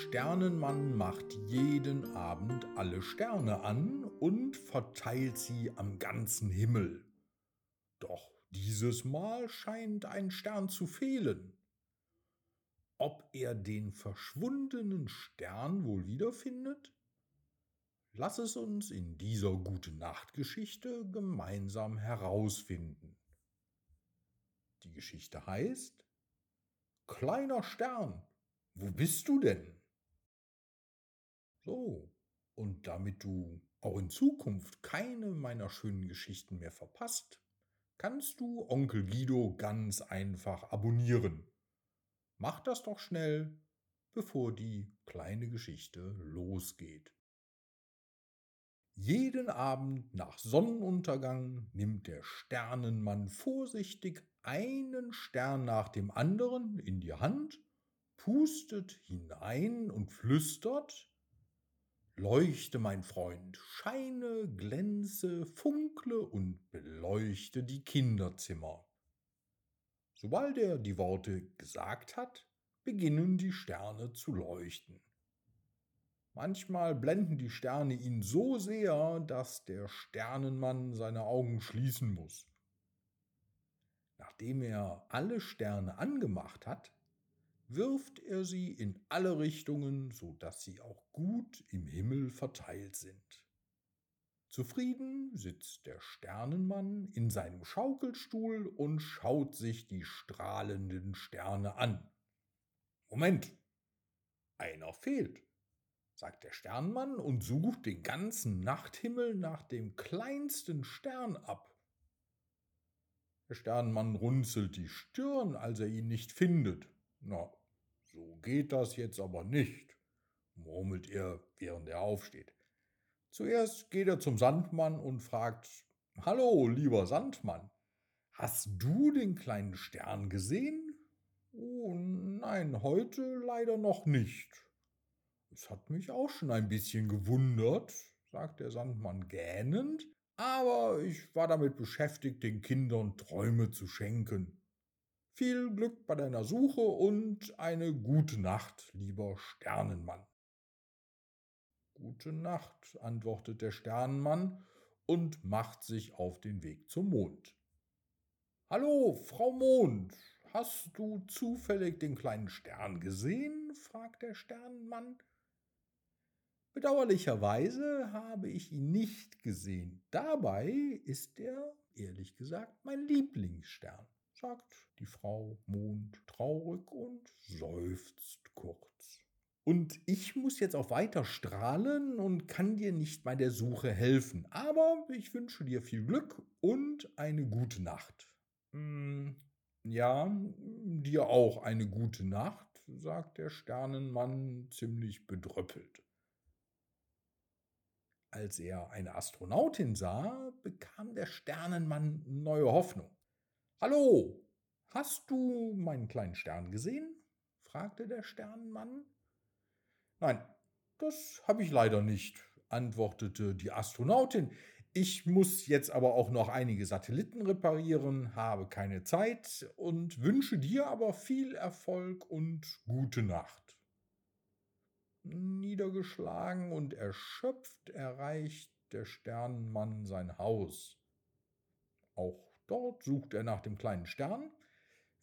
Sternenmann macht jeden Abend alle Sterne an und verteilt sie am ganzen Himmel. Doch dieses Mal scheint ein Stern zu fehlen. Ob er den verschwundenen Stern wohl wiederfindet? Lass es uns in dieser gute Nachtgeschichte gemeinsam herausfinden. Die Geschichte heißt Kleiner Stern, wo bist du denn? So, und damit du auch in Zukunft keine meiner schönen Geschichten mehr verpasst, kannst du Onkel Guido ganz einfach abonnieren. Mach das doch schnell, bevor die kleine Geschichte losgeht. Jeden Abend nach Sonnenuntergang nimmt der Sternenmann vorsichtig einen Stern nach dem anderen in die Hand pustet hinein und flüstert Leuchte, mein Freund, scheine, glänze, funkle und beleuchte die Kinderzimmer. Sobald er die Worte gesagt hat, beginnen die Sterne zu leuchten. Manchmal blenden die Sterne ihn so sehr, dass der Sternenmann seine Augen schließen muss. Nachdem er alle Sterne angemacht hat, wirft er sie in alle Richtungen, so dass sie auch gut im Himmel verteilt sind. Zufrieden sitzt der Sternenmann in seinem Schaukelstuhl und schaut sich die strahlenden Sterne an. Moment, einer fehlt, sagt der Sternenmann und sucht den ganzen Nachthimmel nach dem kleinsten Stern ab. Der Sternenmann runzelt die Stirn, als er ihn nicht findet. Na, so geht das jetzt aber nicht, murmelt er, während er aufsteht. Zuerst geht er zum Sandmann und fragt Hallo, lieber Sandmann, hast du den kleinen Stern gesehen? Oh nein, heute leider noch nicht. Es hat mich auch schon ein bisschen gewundert, sagt der Sandmann gähnend, aber ich war damit beschäftigt, den Kindern Träume zu schenken. Viel Glück bei deiner Suche und eine gute Nacht, lieber Sternenmann. Gute Nacht, antwortet der Sternenmann und macht sich auf den Weg zum Mond. Hallo, Frau Mond, hast du zufällig den kleinen Stern gesehen? fragt der Sternenmann. Bedauerlicherweise habe ich ihn nicht gesehen. Dabei ist er, ehrlich gesagt, mein Lieblingsstern sagt die Frau Mond traurig und seufzt kurz. Und ich muss jetzt auch weiter strahlen und kann dir nicht bei der Suche helfen. Aber ich wünsche dir viel Glück und eine gute Nacht. Hm, ja, dir auch eine gute Nacht, sagt der Sternenmann ziemlich bedröppelt. Als er eine Astronautin sah, bekam der Sternenmann neue Hoffnung. Hallo, hast du meinen kleinen Stern gesehen? fragte der Sternenmann. Nein, das habe ich leider nicht, antwortete die Astronautin. Ich muss jetzt aber auch noch einige Satelliten reparieren, habe keine Zeit und wünsche dir aber viel Erfolg und gute Nacht. Niedergeschlagen und erschöpft erreicht der Sternenmann sein Haus. Auch Dort sucht er nach dem kleinen Stern,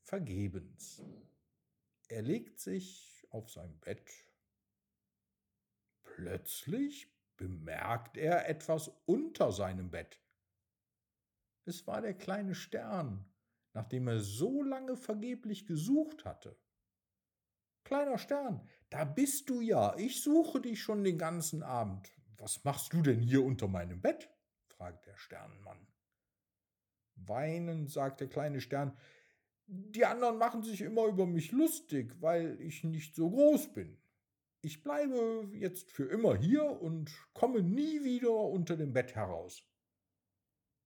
vergebens. Er legt sich auf sein Bett. Plötzlich bemerkt er etwas unter seinem Bett. Es war der kleine Stern, nach dem er so lange vergeblich gesucht hatte. Kleiner Stern, da bist du ja. Ich suche dich schon den ganzen Abend. Was machst du denn hier unter meinem Bett? fragt der Sternenmann. Weinend sagt der kleine Stern, die anderen machen sich immer über mich lustig, weil ich nicht so groß bin. Ich bleibe jetzt für immer hier und komme nie wieder unter dem Bett heraus.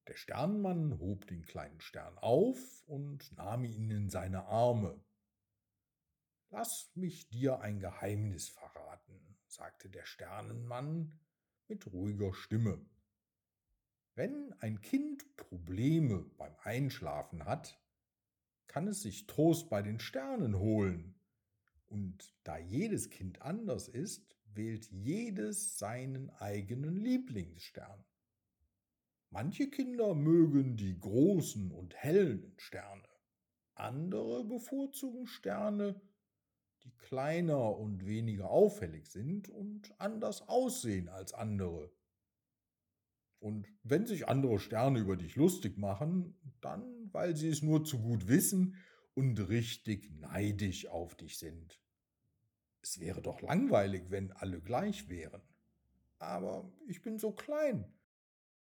Der Sternenmann hob den kleinen Stern auf und nahm ihn in seine Arme. Lass mich dir ein Geheimnis verraten, sagte der Sternenmann mit ruhiger Stimme. Wenn ein Kind Probleme beim Einschlafen hat, kann es sich Trost bei den Sternen holen. Und da jedes Kind anders ist, wählt jedes seinen eigenen Lieblingsstern. Manche Kinder mögen die großen und hellen Sterne, andere bevorzugen Sterne, die kleiner und weniger auffällig sind und anders aussehen als andere. Und wenn sich andere Sterne über dich lustig machen, dann, weil sie es nur zu gut wissen und richtig neidisch auf dich sind. Es wäre doch langweilig, wenn alle gleich wären. Aber ich bin so klein.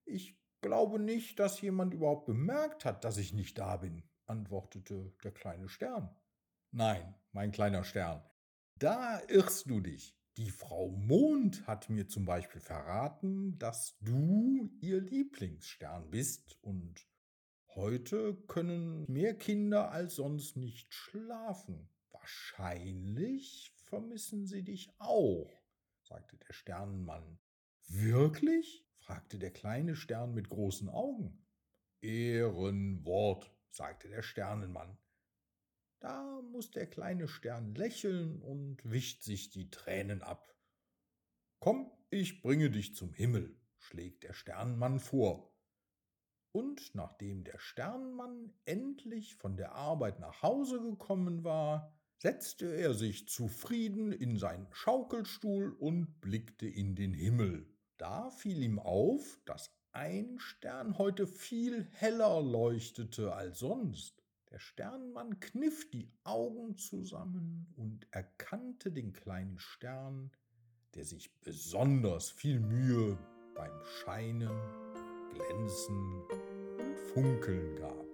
Ich glaube nicht, dass jemand überhaupt bemerkt hat, dass ich nicht da bin, antwortete der kleine Stern. Nein, mein kleiner Stern, da irrst du dich. Die Frau Mond hat mir zum Beispiel verraten, dass du ihr Lieblingsstern bist und heute können mehr Kinder als sonst nicht schlafen. Wahrscheinlich vermissen sie dich auch, sagte der Sternenmann. Wirklich? fragte der kleine Stern mit großen Augen. Ehrenwort, sagte der Sternenmann. Da muss der kleine Stern lächeln und wischt sich die Tränen ab. Komm, ich bringe dich zum Himmel, schlägt der Sternenmann vor. Und nachdem der Sternenmann endlich von der Arbeit nach Hause gekommen war, setzte er sich zufrieden in seinen Schaukelstuhl und blickte in den Himmel. Da fiel ihm auf, dass ein Stern heute viel heller leuchtete als sonst. Der Sternmann kniff die Augen zusammen und erkannte den kleinen Stern, der sich besonders viel Mühe beim Scheinen, Glänzen und Funkeln gab.